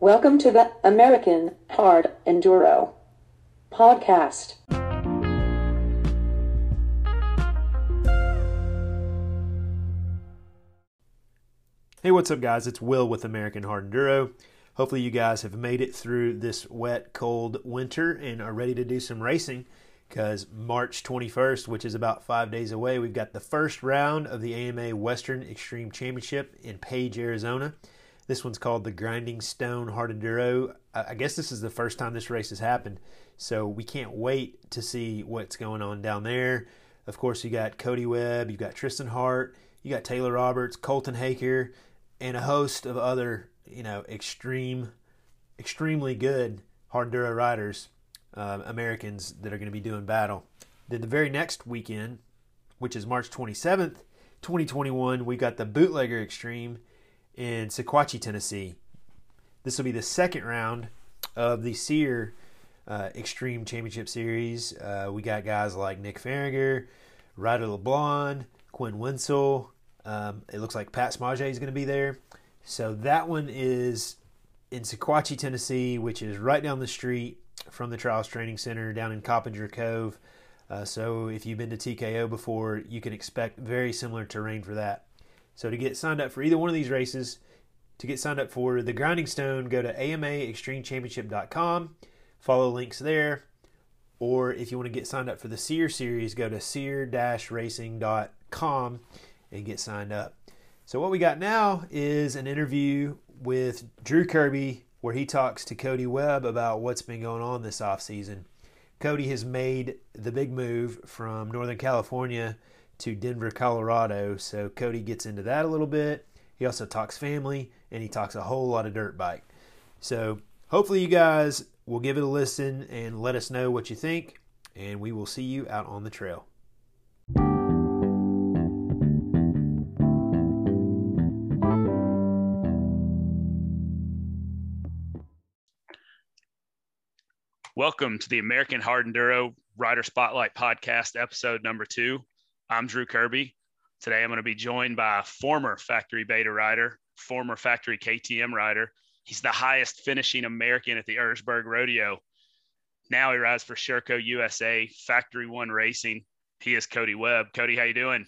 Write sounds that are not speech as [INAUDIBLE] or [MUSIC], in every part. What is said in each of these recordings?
Welcome to the American Hard Enduro podcast. Hey, what's up, guys? It's Will with American Hard Enduro. Hopefully, you guys have made it through this wet, cold winter and are ready to do some racing because March 21st, which is about five days away, we've got the first round of the AMA Western Extreme Championship in Page, Arizona. This one's called the Grinding Stone Hard Enduro. I guess this is the first time this race has happened, so we can't wait to see what's going on down there. Of course, you got Cody Webb, you've got Tristan Hart, you got Taylor Roberts, Colton Haaker, and a host of other, you know, extreme, extremely good hard enduro riders, uh, Americans that are going to be doing battle. Then the very next weekend, which is March 27th, 2021, we got the Bootlegger Extreme in Sequatchie, Tennessee. This will be the second round of the SEER uh, Extreme Championship Series. Uh, we got guys like Nick Fahringer, Ryder LeBlond, Quinn Wentzel. Um, it looks like Pat Smage is going to be there. So that one is in Sequatchie, Tennessee, which is right down the street from the Trials Training Center down in Coppinger Cove. Uh, so if you've been to TKO before, you can expect very similar terrain for that. So to get signed up for either one of these races, to get signed up for the Grinding Stone, go to amaextremechampionship.com, follow links there. Or if you want to get signed up for the SEER series, go to seer-racing.com and get signed up. So what we got now is an interview with Drew Kirby where he talks to Cody Webb about what's been going on this off season. Cody has made the big move from Northern California to Denver, Colorado. So Cody gets into that a little bit. He also talks family and he talks a whole lot of dirt bike. So hopefully you guys will give it a listen and let us know what you think. And we will see you out on the trail. Welcome to the American Hard Enduro Rider Spotlight Podcast, episode number two. I'm Drew Kirby. Today I'm going to be joined by a former factory beta rider, former factory KTM rider. He's the highest finishing American at the Erzberg Rodeo. Now he rides for Sherco USA, Factory One Racing. He is Cody Webb. Cody, how you doing?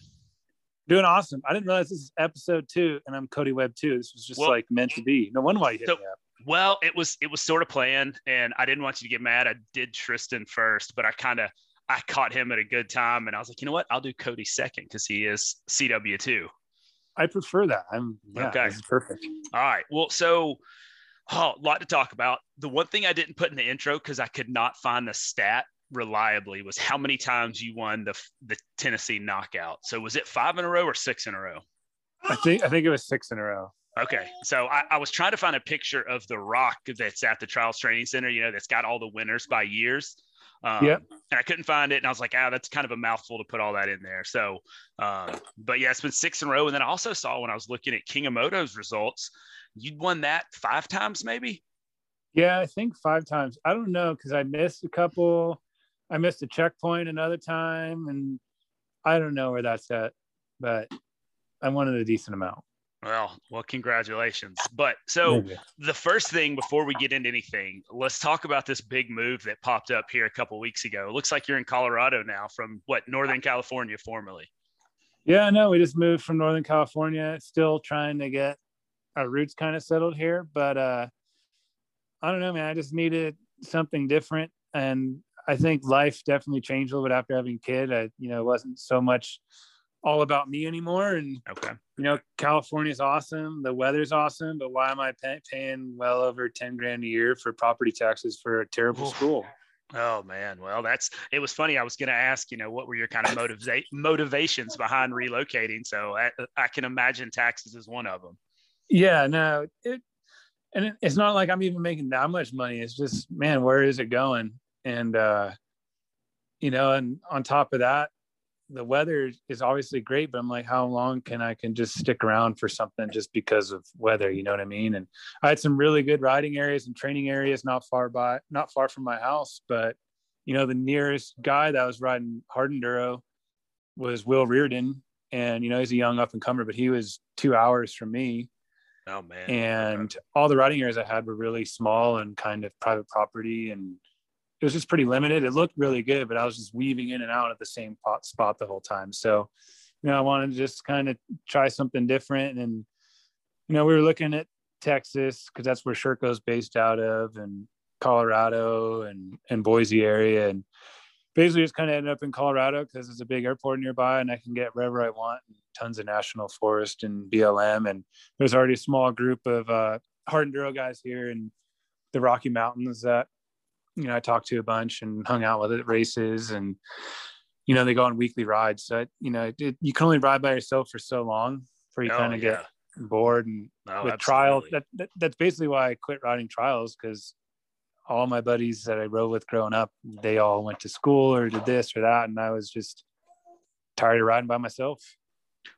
Doing awesome. I didn't realize this is episode two, and I'm Cody Webb too. This was just well, like meant to be. No wonder why you hit so, me up. Well, it was it was sort of planned, and I didn't want you to get mad. I did Tristan first, but I kind of I caught him at a good time, and I was like, you know what? I'll do Cody second because he is CW two. I prefer that. I'm yeah, okay. perfect. All right. Well, so oh, a lot to talk about. The one thing I didn't put in the intro because I could not find the stat reliably was how many times you won the the Tennessee knockout. So was it five in a row or six in a row? I think I think it was six in a row. Okay. So I, I, was trying to find a picture of the rock that's at the Trials Training Center, you know, that's got all the winners by years. Um, yeah. And I couldn't find it. And I was like, ah, that's kind of a mouthful to put all that in there. So, um, but yeah, it's been six in a row. And then I also saw when I was looking at King of Moto's results, you'd won that five times maybe? Yeah, I think five times. I don't know because I missed a couple. I missed a checkpoint another time. And I don't know where that's at, but I wanted a decent amount. Well, well, congratulations. But so the first thing before we get into anything, let's talk about this big move that popped up here a couple weeks ago. It looks like you're in Colorado now from what Northern California formerly. Yeah, no, we just moved from Northern California, still trying to get our roots kind of settled here. But uh I don't know, man. I just needed something different. And I think life definitely changed a little bit after having a kid. I, you know, it wasn't so much all about me anymore. And okay, you know, California's awesome, the weather's awesome, but why am I pay- paying well over ten grand a year for property taxes for a terrible Ooh. school? Oh man, well that's it was funny. I was going to ask, you know, what were your kind of motiva- motivations behind relocating? So I, I, can imagine taxes is one of them. Yeah, no, it and it, it's not like I'm even making that much money. It's just, man, where is it going? And uh, you know, and on top of that, the weather is obviously great, but I'm like, how long can I can just stick around for something just because of weather? You know what I mean? And I had some really good riding areas and training areas not far by, not far from my house, but you know, the nearest guy that was riding hard enduro was Will Reardon. And, you know, he's a young up and comer, but he was two hours from me. Oh man. And all the riding areas I had were really small and kind of private property and it was just pretty limited. It looked really good, but I was just weaving in and out at the same pot spot the whole time. So, you know, I wanted to just kind of try something different. And, you know, we were looking at Texas because that's where Sherco's based out of and Colorado and, and Boise area. And basically just kind of ended up in Colorado because there's a big airport nearby and I can get wherever I want. And tons of national forest and BLM. And there's already a small group of uh, hard enduro guys here in the Rocky Mountains that, you know, I talked to a bunch and hung out with at races and, you know, they go on weekly rides. So, you know, it, you can only ride by yourself for so long before you Oh, kind of yeah. get bored and No, with trials that, that that's basically why i quit riding trials because all my buddies that i rode with growing up they all went to school or did this or that and i was just tired of riding by myself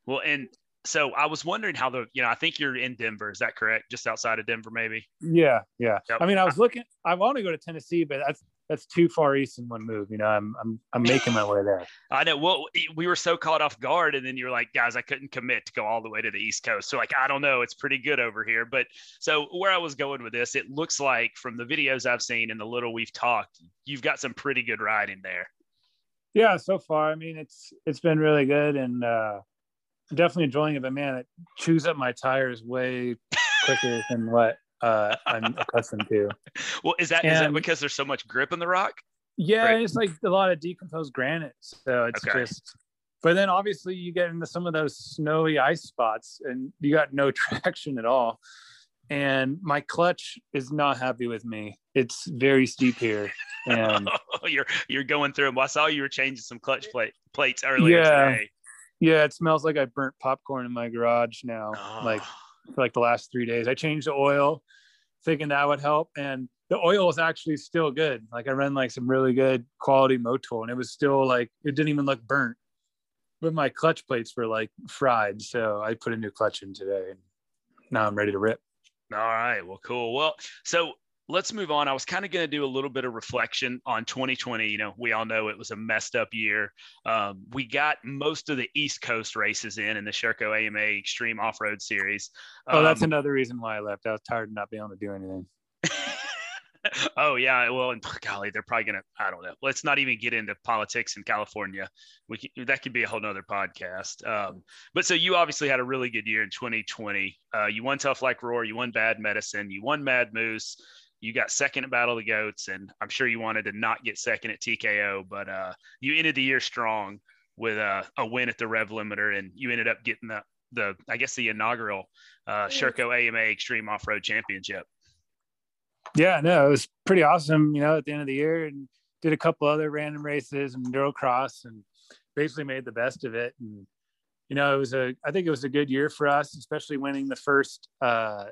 Well, and so I was wondering how the, you know, I think you're in Denver. Is that correct? Just outside of Denver, maybe? yeah yeah Yep. i mean i was looking i want to go to tennessee but that's that's too far east in one move you know i'm i'm, I'm making my way there [LAUGHS] I know. Well, we were so caught off guard, and then you're like, "Guys, I couldn't commit to go all the way to the East Coast." So, like, I don't know. It's pretty good over here, but so where I was going with this, it looks like from the videos I've seen and the little we've talked, you've got some pretty good riding there. yeah so far i mean it's it's been really good and uh definitely enjoying it but man it chews up my tires way quicker than what uh i'm accustomed to Well, is that is that And- because there's so much grip in the rock? Yeah, Right. it's like a lot of decomposed granite. So it's Okay. just but then obviously you get into some of those snowy ice spots and you got no [LAUGHS] traction at all. And my clutch is not happy with me. It's very steep here. [LAUGHS] And you're you're going through them. Well, I saw you were changing some clutch plate plates earlier Yeah. today. Yeah, it smells like I burnt popcorn in my garage now. Like Oh, for like the last three days. I changed the oil thinking that would help. And the oil was actually still good. Like I ran like some really good quality motor and it was still like, it didn't even look burnt. But my clutch plates were like fried. So I put a new clutch in today and now I'm ready to rip. All right. Well, cool. Well, so let's move on. I was kind of going to do a little bit of reflection on 2020. You know, we all know it was a messed up year. Um, we got most of the East Coast races in in the Sherco AMA Extreme Off Road Series. Oh, that's Um, another reason why I left. I was tired of not being able to do anything. [LAUGHS] oh yeah, well, and golly, they're probably gonna. I don't know. Let's not even get into politics in California. We can, that could be a whole nother podcast. Um, but so you obviously had a really good year in 2020. Uh, you won Tough Like Roar, you won Bad Medicine, you won Mad Moose, you got second at Battle of the Goats, and I'm sure you wanted to not get second at TKO, but uh, you ended the year strong with a, a win at the Rev Limiter, and you ended up getting the the I guess the inaugural uh, Sherco AMA Extreme Off Road Championship. Yeah, no, it was pretty awesome, you know, at the end of the year and did a couple other random races and enduro cross and basically made the best of it. And, you know, it was a, I think it was a good year for us, especially winning the first, uh,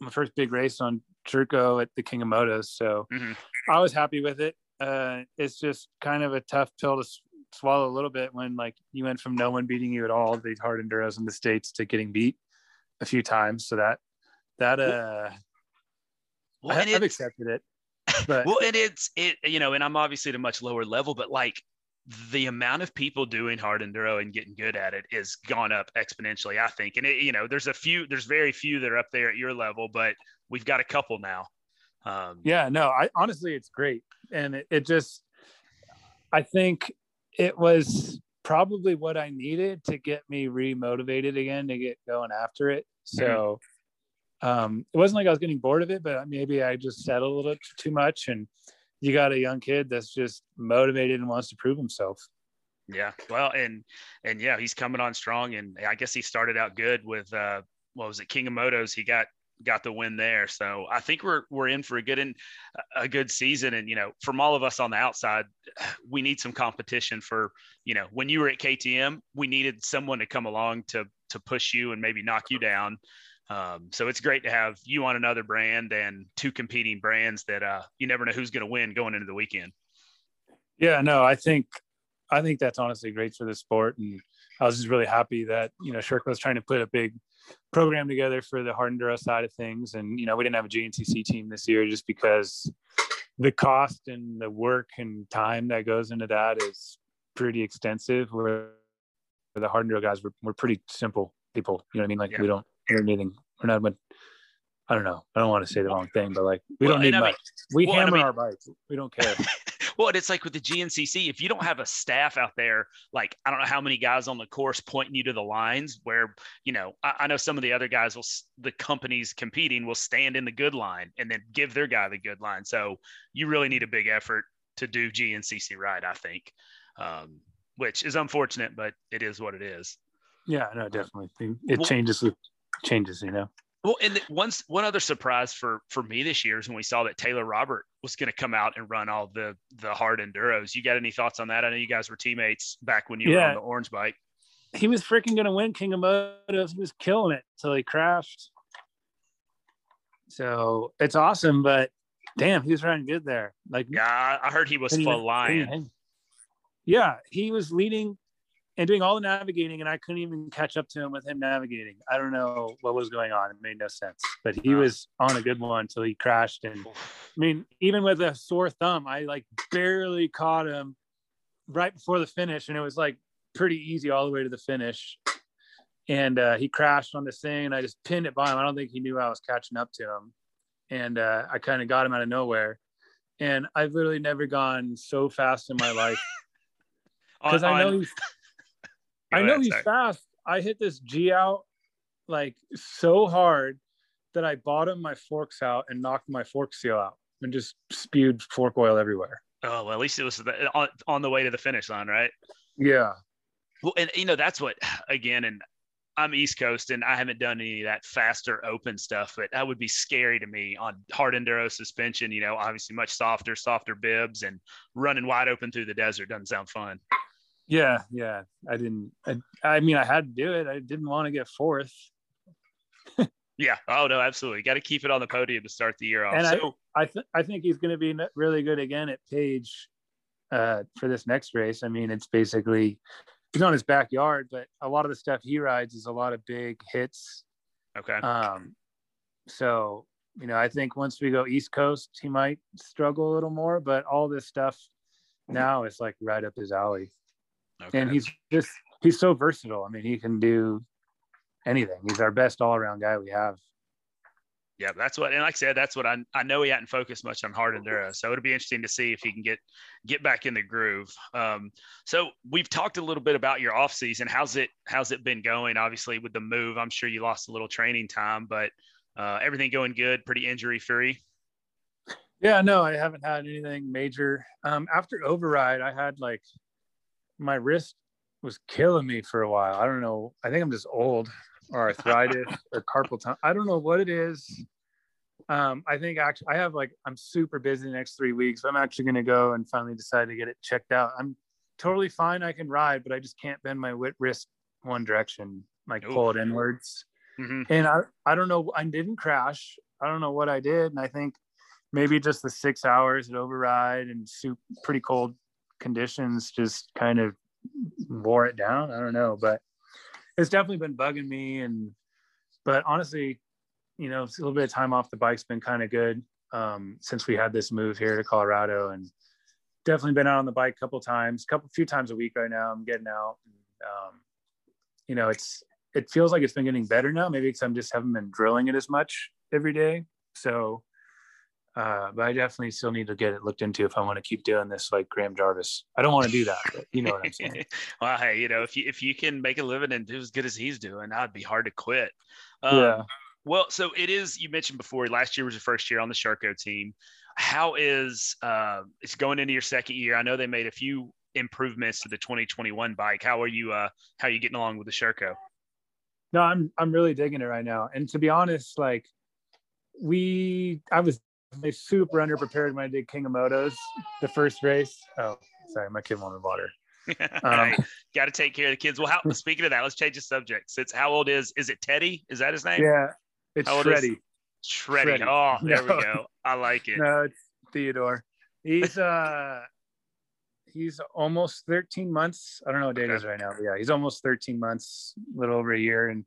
my first big race on Turco at the King of Motos. So Mhm. I was happy with it. Uh, it's just kind of a tough pill to s- swallow a little bit when like you went from no one beating you at all, the hard enduros in the States to getting beat a few times. So that, that, uh, Well, I, i've accepted it. But [LAUGHS] well, and it's it you know, and I'm obviously at a much lower level, but like the amount of people doing hard enduro and getting good at it is gone up exponentially, I think. And it, you know, there's a few, there's very few that are up there at your level, but we've got a couple now. Um, yeah, no, I honestly, it's great. And it, it just, I think it was probably what I needed to get me remotivated again to get going after it. So um, it wasn't like I was getting bored of it, but maybe I just settled a little too much. And you got a young kid that's just motivated and wants to prove himself. Yeah. Well, and and yeah, he's coming on strong, and I guess he started out good with uh, what was it, King of Motos? He got got the win there, so I think we're we're in for a good and a good season. And you know, from all of us on the outside, [SIGHS] we need some competition for you know when you were at KTM, we needed someone to come along to to push you and maybe knock you down. Um, so it's great to have you on another brand and two competing brands that uh, you never know who's going to win going into the weekend. Yeah, no, I think I think that's honestly great for the sport, and I was just really happy that you know Sherco was trying to put a big program together for the hard enduro side of things, and you know we didn't have a GNCC team this year just because the cost and the work and time that goes into that is pretty extensive. Where the hard enduro guys were, were pretty simple people, you know what I mean? Like Yeah. we don't do anything we're not but I don't know. I don't want to say the wrong thing, but like we Well, don't need much. we well, and I hammer mean- our bikes. We don't care. [LAUGHS] Well, and it's like with the GNCC, if you don't have a staff out there, like I don't know how many guys on the course pointing you to the lines where, you know, I, I know some of the other guys will, the companies competing will stand in the good line and then give their guy the good line. So you really need a big effort to do GNCC right, I think, um, which is unfortunate, but it is what it is. yeah, no, definitely. It Well- changes with changes, you know. Well, and once one other surprise for for me this year is when we saw that Taylor Robert was going to come out and run all the the hard enduros. You got any thoughts on that? I know you guys were teammates back when you were on the orange bike. He was freaking gonna win King of Motos. He was killing it until he crashed. So it's awesome, but damn, he was running good there. Like Yeah, I, heard he was flying. Yeah, he was leading and doing all the navigating, and I couldn't even catch up to him with him navigating. I don't know what was going on. It made no sense. But he was on a good one until he crashed. And I mean, even with a sore thumb, I like barely caught him right before the finish, and it was like pretty easy all the way to the finish. And uh, he crashed on this thing, and I just pinned it by him. I don't think he knew I was catching up to him, and uh, I kind of got him out of nowhere. And I've literally never gone so fast in my life [LAUGHS] because I know he's Go I know ahead, he's sorry. fast. I hit this G out like so hard that I bottomed my forks out and knocked my fork seal out and just spewed fork oil everywhere. Oh, well, at least it was the, on, on the way to the finish line, right? Yeah. Well, and you know that's what [SIGHS] again, and I'm East Coast, and I haven't done any of that faster open stuff, but that would be scary to me on hard enduro suspension. You know, obviously much softer, softer bibs, and running wide open through the desert doesn't sound fun. Yeah. Yeah. I didn't, I, I mean, I had to do it. I didn't want to get fourth. [LAUGHS] Yeah. Oh no, absolutely. Got to keep it on the podium to start the year off. And I- so I, th- I think he's going to be really good again at Page uh, for this next race. I mean, it's basically, he's on his backyard, but a lot of the stuff he rides is a lot of big hits okay. Um, so you know, I think once we go East Coast, he might struggle a little more, but all this stuff now is like right up his alley. Okay. And he's just he's so versatile. I mean, he can do anything. He's our best all around guy we have. Yeah, that's what, and like I said, that's what I I know he hadn't focused much on hard enduro, so it'll be interesting to see if he can get get back in the groove. Um, so we've talked a little bit about your off season. How's it How's it been going? Obviously, with the move, I'm sure you lost a little training time, but uh, everything going good, pretty injury free. Yeah, no, I haven't had anything major. Um, after override, I had like my wrist was killing me for a while. I don't know. I think I'm just old or [LAUGHS] arthritis or carpal tunnel. I don't know what it is. Um, I think actually I have like I'm super busy the next three weeks. I'm actually going to go and finally decide to get it checked out. I'm totally fine. I can ride, but I just can't bend my wit- wrist one direction, like pull it inwards. hmm And I, I don't know. I didn't crash. I don't know what I did. And I think maybe just the six hours at override and soup, pretty cold conditions just kind of wore it down. I don't know, but it's definitely been bugging me. And, but honestly, you know, a little bit of time off the bike's been kind of good um, since we had this move here to Colorado and definitely been out on the bike a couple times, a couple few times a week right now. I'm getting out. And, um, you know, it's it feels like it's been getting better now. Maybe because I'm just haven't been drilling it as much every day. So, uh, but I definitely still need to get it looked into if I want to keep doing this like Graham Jarvis. I don't want to do that, but you know what I'm saying. [LAUGHS] well, hey, you know, if you if you can make a living and do as good as he's doing, that'd be hard to quit. Um, yeah. Well, so it is. You mentioned before last year was your first year on the Sherco team. How is uh, it's going into your second year? I know they made a few improvements to the 2021 bike. How are you? Uh, how are you getting along with the Sherco? No, I'm I'm really digging it right now. And to be honest, like we I was super underprepared when I did King of Motos, the first race. Oh, sorry, my kid wanted water. [LAUGHS] Um, Got to take care of the kids. Well, how, speaking of that, let's change the subject. Since how old is is it Teddy? Is that his name? Yeah, it's How is- Shreddy. Shreddy. Shreddy. Oh, there we go. I like it. No, it's Theodore. He's [LAUGHS] uh he's almost 13 months. I don't know what date it Okay. is right now, but yeah, he's almost 13 months, a little over a year. And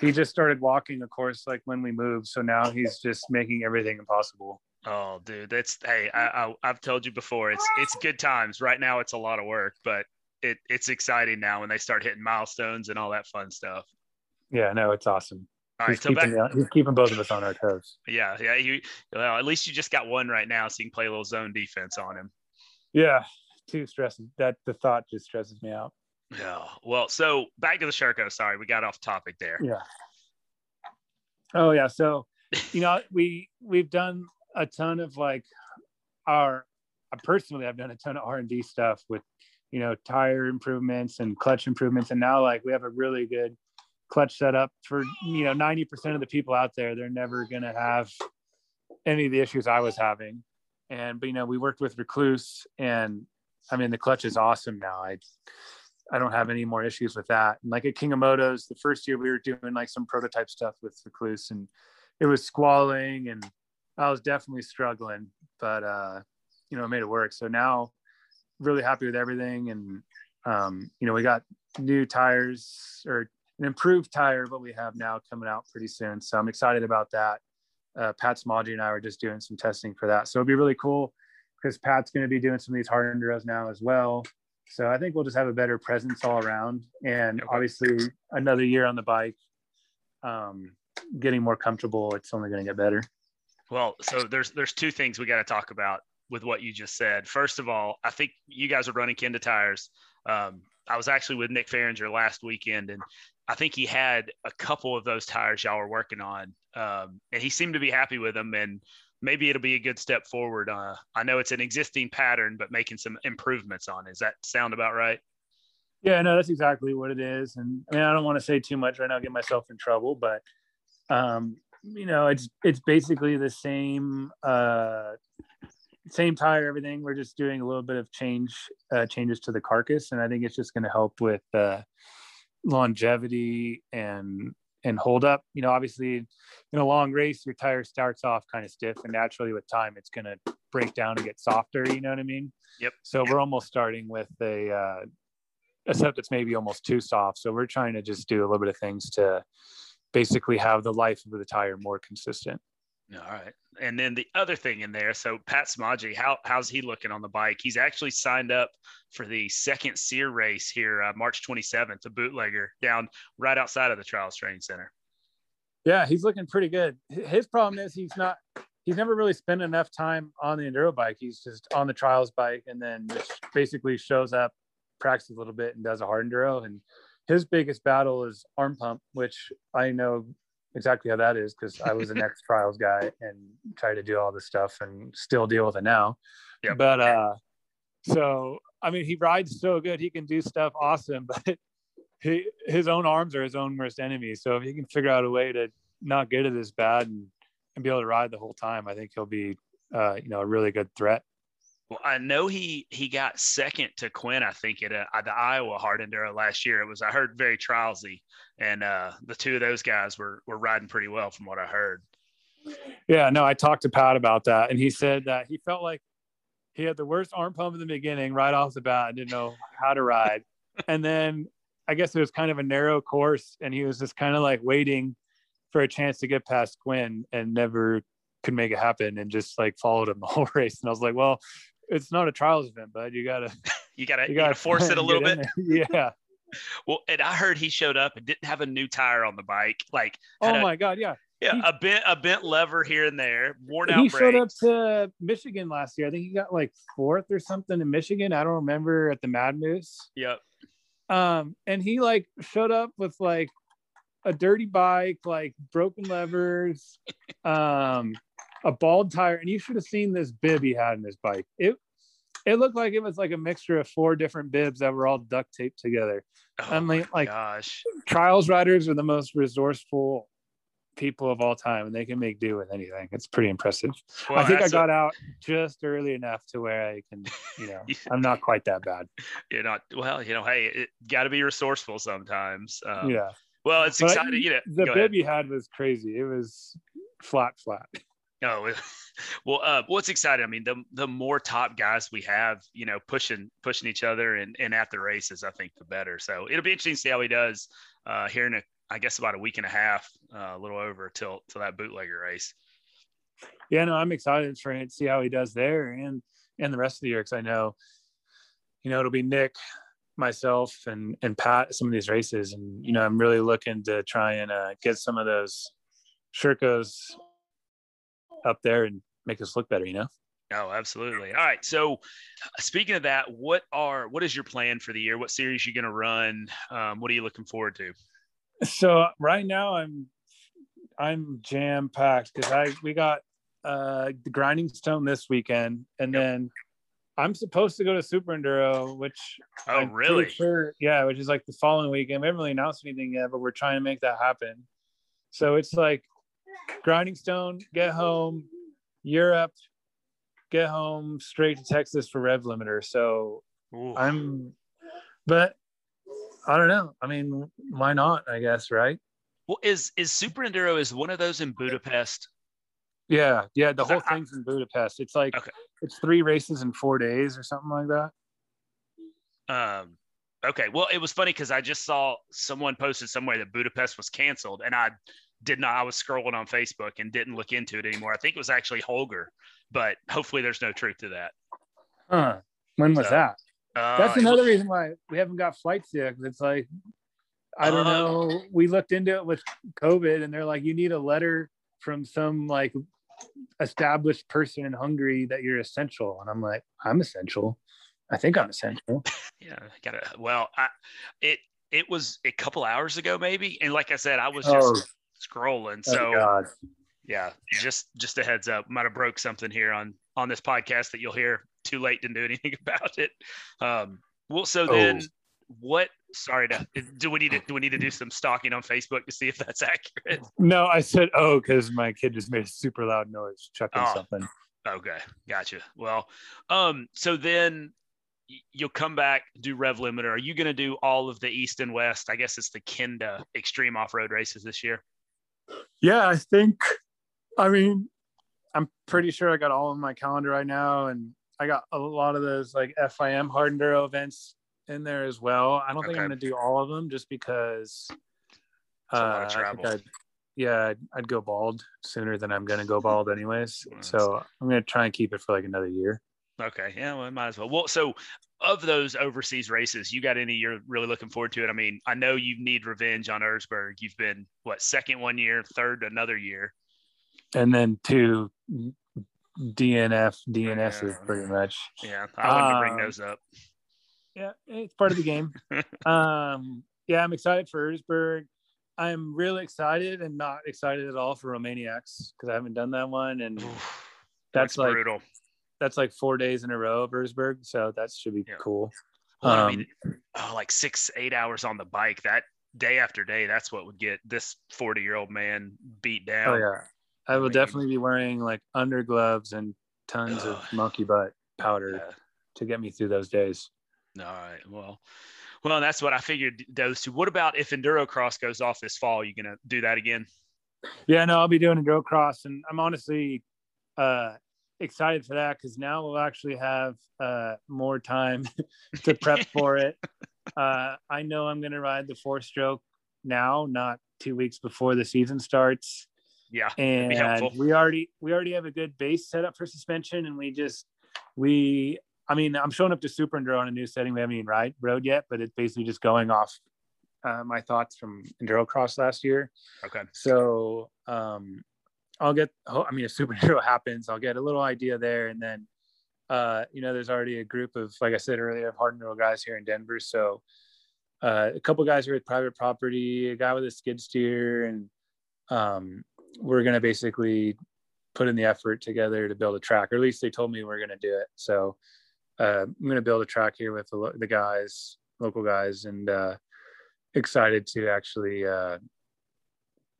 he just started walking, of course, like when we moved. So now he's just making everything impossible. Oh, dude, that's hey, I, mm-hmm. I I've told you before. It's it's good times. Right now, it's a lot of work, but it it's exciting now when they start hitting milestones and all that fun stuff. Yeah, no, it's awesome. All right, he's, so keeping, back, he's keeping both of us on our toes. yeah, yeah. You well, at least you just got one right now, so you can play a little zone defense on him. Yeah, too stressing. That the thought just stresses me out. Yeah. Well, so back to the Sherco. Sorry, we got off topic there. Yeah. Oh yeah. So, you [LAUGHS] know, we we've done a ton of like our I personally I've done a ton of R and D stuff with, you know, tire improvements and clutch improvements. And now like we have a really good clutch setup for, you know, 90% of the people out there, they're never gonna have any of the issues I was having. And but you know, we worked with Rekluse and I mean the clutch is awesome now. I I don't have any more issues with that. And like at King of Motos, the first year we were doing like some prototype stuff with Rekluse and it was squalling and I was definitely struggling, but uh, you know, it made it work. So now really happy with everything. And um, you know, we got new tires or an improved tire, what we have now coming out pretty soon. So I'm excited about that. Uh, Pat Smage and I were just doing some testing for that. So it'll be really cool because Pat's going to be doing some of these hard enduros now as well. So I think we'll just have a better presence all around, and obviously another year on the bike, um, getting more comfortable. It's only going to get better. Well, so there's there's two things we got to talk about with what you just said. First of all, I think you guys are running Kenda tires. Um, I was actually with Nick Fahringer last weekend, and I think he had a couple of those tires y'all were working on, um, and he seemed to be happy with them. And maybe it'll be a good step forward. Uh, I know it's an existing pattern, but making some improvements on. Does that sound about right? Yeah, no, that's exactly what it is. And I mean, I don't want to say too much right now, get myself in trouble, but um, you know, it's it's basically the same uh, same tire, everything. We're just doing a little bit of change uh, changes to the carcass, and I think it's just going to help with uh, longevity and and hold up. You know, obviously in a long race, your tire starts off kind of stiff and naturally with time, it's going to break down and get softer. You know what I mean? Yep. So we're almost starting with a, uh, a set that's maybe almost too soft. So we're trying to just do a little bit of things to basically have the life of the tire more consistent. All right. And then the other thing in there, so Pat Smage, how how's he looking on the bike? He's actually signed up for the second SEER race here, uh, March 27th, a bootlegger down right outside of the Trials Training Center. Yeah, he's looking pretty good. His problem is he's not. He's never really spent enough time on the enduro bike. He's just on the trials bike and then just basically shows up, practices a little bit, and does a hard enduro. And his biggest battle is arm pump, which I know exactly how that is because I was an [LAUGHS] ex trials guy and try to do all this stuff and still deal with it now. Yep. But uh, so I mean, he rides so good, he can do stuff awesome, [LAUGHS] but he his own arms are his own worst enemy. So if he can figure out a way to not get it as bad and, and be able to ride the whole time, I think he'll be uh, you know a really good threat. I know he he got second to Quinn, I think, at, a, at the Iowa Hard Enduro last year. It was I heard very trialsy, and uh, the two of those guys were were riding pretty well from what I heard. Yeah, no, I talked to Pat about that, and he said that he felt like he had the worst arm pump in the beginning, right off the bat, and didn't know how to ride. and then I guess it was kind of a narrow course, and he was just kind of like waiting for a chance to get past Quinn, and never could make it happen, and just like followed him the whole [LAUGHS] race. And I was like, well, it's not a trials event, bud. You gotta, [LAUGHS] you gotta, you gotta, you gotta force it a [LAUGHS] little bit. [LAUGHS] Yeah. Well, and I heard he showed up and didn't have a new tire on the bike. Like, oh a, my god, yeah, yeah, he, a bent a bent lever here and there, worn out. He brakes. showed up to Michigan last year. I think he got like fourth or something in Michigan. I don't remember at the Mad Moose. Yep. Um, and he like showed up with like a dirty bike, like broken levers, um, a bald tire, and you should have seen this bib he had in his bike. It it looked like it was like a mixture of four different bibs that were all duct taped together. Oh I mean, like gosh, trials riders are the most resourceful people of all time, and they can make do with anything. It's pretty impressive. Well, I think I got out just early enough to where I can, you know, [LAUGHS] I'm not quite that bad. you're not well. You know, hey, it got to be resourceful sometimes. Um, yeah. Well, it's But I- exciting. You know, The bib ahead. you had was crazy. It was flat, flat. [LAUGHS] Oh, [LAUGHS] well, uh, what's exciting? I mean, the the more top guys we have, you know, pushing pushing each other and, and at the races, I think the better. So it'll be interesting to see how he does uh, here in a, I guess about a week and a half, uh, a little over till till that bootlegger race. Yeah, no, I'm excited for him to see how he does there and and the rest of the year because I know, you know, it'll be Nick, myself and and Pat some of these races, and you know I'm really looking to try and uh, get some of those Shercos up there and make us look better. You know. Oh, absolutely. All right. So, speaking of that, what are what is your plan for the year? What series are you going to run? Um, what are you looking forward to? So right now I'm I'm jam packed because I we got uh the grinding stone this weekend, and yep. then I'm supposed to go to Super Enduro, which oh I'm really? Sure, yeah, which is like the following weekend. We haven't really announced anything yet, but we're trying to make that happen. So it's like grinding stone, get home, Europe, get home straight to Texas for rev limiter. So Ooh. I'm, but I don't know. I mean, why not? I guess right. Well, is is Super Enduro is one of those in Budapest? Yeah, yeah. The whole I, thing's in Budapest. It's like okay. it's three races in four days or something like that. Um. Okay. Well, it was funny because I just saw someone posted somewhere that Budapest was canceled, and I did not. I was scrolling on Facebook and didn't look into it anymore. I think it was actually Holger, but hopefully there's no truth to that. Huh? When was so, that? Uh, That's another was, reason why we haven't got flights yet. It's like I don't uh, know. We looked into it with COVID, and they're like, you need a letter from some like established person in Hungary that you're essential. And I'm like, I'm essential. I think I'm essential. [LAUGHS] Yeah, gotta. Well, I, it it was a couple hours ago, maybe, and like I said, I was just oh, scrolling. So, God. yeah, just just a heads up. Might have broke something here on on this podcast that you'll hear too late to do anything [LAUGHS] about it. Um, well, so then oh what sorry to do we need to do we need to do some stalking on facebook to see if that's [LAUGHS] accurate no i said oh because my kid just made a super loud noise chucking oh, something okay gotcha well um so then you'll come back do rev limiter are you going to do all of the east and west i guess it's the kenda extreme off-road races this year yeah i think i mean i'm pretty sure i got all of my calendar right now and i got a lot of those like fim hard enduro events in there as well. I don't think I'm going to do all of them just because. Uh, I'd, yeah, I'd, I'd, go bald sooner than I'm going to go bald, anyways. So I'm going to try and keep it for like another year. Okay, yeah, well, might as well. Well, so of those overseas races, you got any you're really looking forward to it? I mean, I know you need revenge on Erzberg. You've been what second one year, third another year, and then two DNF DNS yeah. pretty much. Yeah, I want um, to bring those up yeah, it's part of the game. [LAUGHS] um, yeah, I'm excited for Erzberg. I'm really excited and not excited at all for Romaniacs because I haven't done that one, and that's, that's, like brutal. That's like four days in a row of Erzberg, so that should be yeah. cool. Well, um, I mean, oh, like six, eight hours on the bike. That day after day, that's what would get this 40 year old man beat down. Oh yeah, I will I mean, definitely be wearing like undergloves and tons uh, of monkey butt powder yeah. to get me through those days. All right. Well, well, that's what I figured those two. What about if Enduro Cross goes off this fall? You gonna do that again? Yeah, no, I'll be doing Enduro Cross, and I'm honestly uh, excited for that because now we'll actually have uh, more time [LAUGHS] to prep for it. [LAUGHS] Uh, I know I'm gonna ride the four stroke now, not two weeks before the season starts. Yeah, and we already we already have a good base set up for suspension, and we just we I mean, I'm showing up to Super Enduro on a new setting. We haven't even ride road yet, but it's basically just going off uh, my thoughts from Enduro Cross last year. Okay. So um, I'll get. I mean, if [LAUGHS] Super Enduro happens, I'll get a little idea there, and then uh, you know, there's already a group of, like I said earlier, of hard enduro guys here in Denver. So uh, a couple guys are with private property, a guy with a skid steer, and um, we're gonna basically put in the effort together to build a track, or at least they told me we're gonna do it. So uh, I'm going to build a track here with the, the guys, local guys, and uh, excited to actually uh,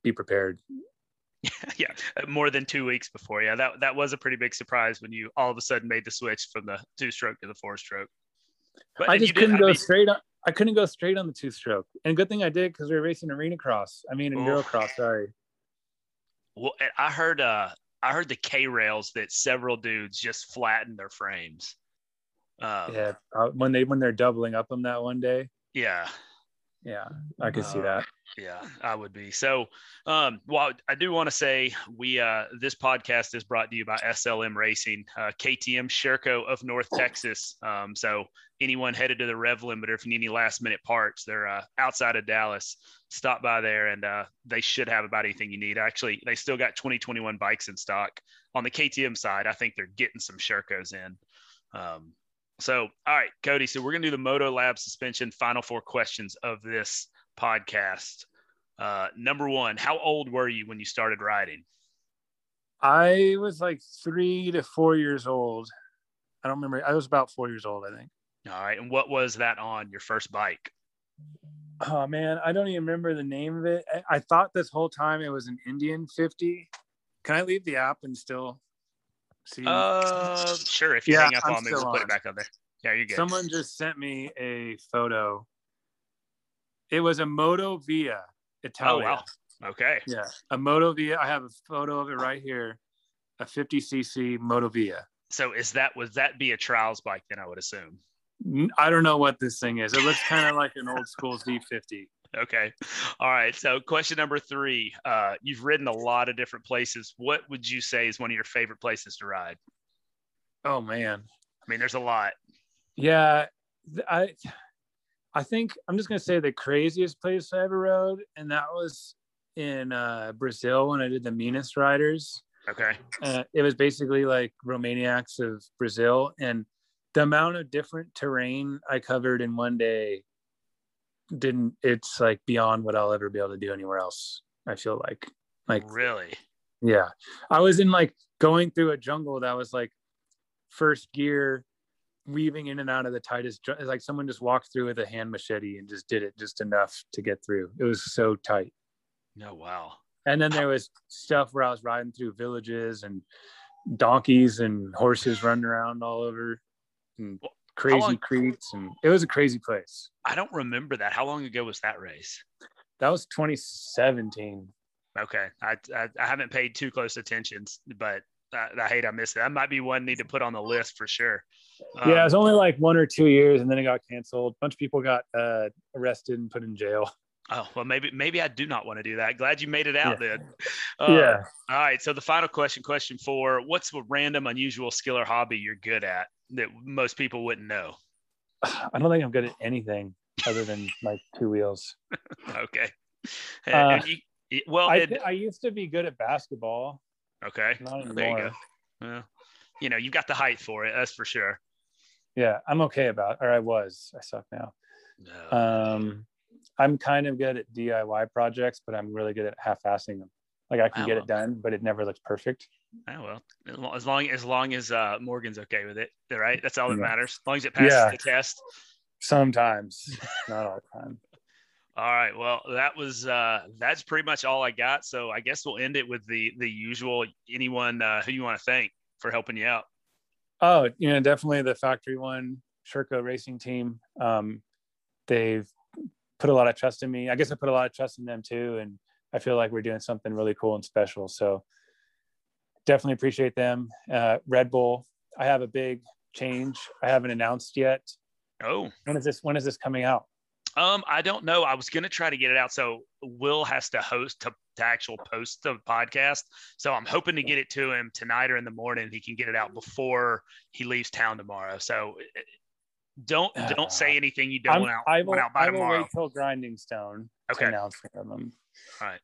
be prepared. [LAUGHS] yeah, more than two weeks before. Yeah, that that was a pretty big surprise when you all of a sudden made the switch from the two stroke to the four stroke. But I just couldn't did, go I mean, straight on. I couldn't go straight on the two stroke, and good thing I did because we were racing arena cross. I mean, enduro cross. Sorry. Well, I heard. uh I heard the K rails that several dudes just flattened their frames. Um, yeah, uh, when they when they're doubling up them that one day. Yeah. Yeah, I could see Uh, that. Yeah, I would be. So, um, well, I do want to say we uh, this podcast is brought to you by SLM Racing, uh, KTM Sherco of North Texas. Um, so, anyone headed to the Rev Limiter, if you need any last minute parts, they're uh, outside of Dallas. Stop by there, and uh, they should have about anything you need. Actually, they still got 2021 bikes in stock. On the KTM side, I think they're getting some Shercos in. Um, so, all right, Cody. So we're gonna do the Moto Lab suspension final four questions of this podcast. Uh, number one, how old were you when you started riding? I was like three to four years old. I don't remember. I was about four years old, I think. All right, and what was that on your first bike? Oh man, I don't even remember the name of it. I, I thought this whole time it was an Indian 50. Can I leave the app and still see? Uh, sure. If you Yeah, hang up I'm on me, we'll still put it back up there. Yeah, you're good. Someone just sent me a photo. It was a Moto Via Italia. oh wow. Okay. Yeah, a Moto Via. I have a photo of it right here. A 50cc Moto Via. So is that would that be a trials bike? Then I would assume. I don't know what this thing is. It looks kind of like an old school Z50. Okay. All right. So question number three. Uh, you've ridden a lot of different places. What would you say is one of your favorite places to ride? Oh man. I mean, there's a lot. Yeah, I I think I'm just gonna say the craziest place I ever rode, and that was in uh, Brazil when I did the Minas Riders. Okay. Uh, it was basically like Romaniacs of Brazil, and the amount of different terrain I covered in one day didn't. It's like beyond what I'll ever be able to do anywhere else. I feel like, like Really? yeah, I was in like going through a jungle that was like first gear, weaving in and out of the tightest. It's like someone just walked through with a hand machete and just did it just enough to get through. It was so tight. No. Wow. And then there was stuff where I was riding through villages and donkeys and horses running around all over and Well, crazy long- creeks. And it was a crazy place. I don't remember that. How long ago was that race? That was 2017. Okay, I I, I haven't paid too close attention, but I, I hate I missed it. That might be one need to put on the list for sure. Um, yeah, it was only like one or two years and then it got canceled. A bunch of people got uh, arrested and put in jail. Oh well, maybe maybe I do not want to do that. Glad you made it out Yeah. then. [LAUGHS] Uh, yeah. All right. So the final question, question four: What's a random, unusual skill or hobby you're good at that most people wouldn't know? [SIGHS] I don't think I'm good at anything other than my two wheels. [LAUGHS] Okay. Uh, you- well, I, it- I used to be good at basketball. okay. Not anymore. There you go. Well, you know, you've got the height for it. That's for sure. Yeah, I'm okay about, or I was. I suck now. No. Um, I'm kind of good at DIY projects, but I'm really good at half-assing them. Like I can Oh, get well. it done, but it never looks perfect. Oh, well, as as long as long as uh, Morgan's okay with it, right? That's all that Yeah. matters. As long as it passes Yeah. the test. Sometimes, not all the time. [LAUGHS] All right. Well, that was uh, that's pretty much all I got. So I guess we'll end it with the the usual. Anyone uh, who you want to thank for helping you out. Oh, you know, definitely the factory one Sherco racing team. Um, they've put a lot of trust in me. I guess I put a lot of trust in them too. And I feel like we're doing something really cool and special. So definitely appreciate them. Uh, Red Bull, I have a big change. I haven't announced yet. Oh, When is this, when is this coming out? um, I don't know. I was gonna try to get it out. So Will has to host to, to actual post the podcast. So I'm hoping to get it to him tonight or in the morning. He can get it out before he leaves town tomorrow. So eh, don't don't say anything you don't I'm- want out, I will, want out by I will tomorrow. wait till Grinding Stone Okay. to announce of them. Right.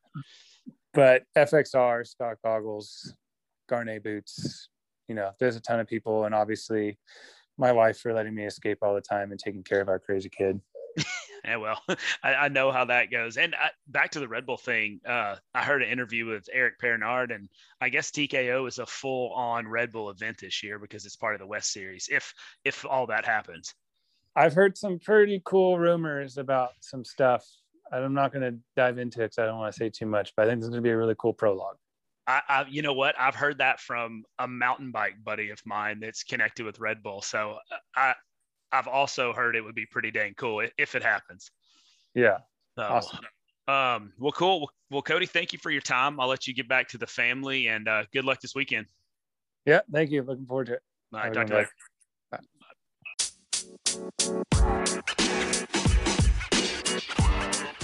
But FXR, Scott Goggles, Gaerne Boots, you know, there's a ton of people. And obviously my wife for letting me escape all the time and taking care of our crazy kid. [LAUGHS] Yeah, well, [LAUGHS] I, I know how that goes. And I, back to the Red Bull thing, uh, I heard an interview with Eric Peronnard, and I guess TKO is a full-on Red Bull event this year because it's part of the West Series. If if all that happens, I've heard some pretty cool rumors about some stuff. I'm not going to dive into it because I don't want to say too much, but I think this is going to be a really cool prologue. I, I you know what I've heard that from a mountain bike buddy of mine that's connected with Red Bull. So uh, I I've also heard it would be pretty dang cool if it happens. Yeah. So, Awesome. Um, well, cool. Well, well, Cody, thank you for your time. I'll let you get back to the family and uh, good luck this weekend. Yeah. Thank you. Looking forward to it. All right, talk to you later. guys. Bye.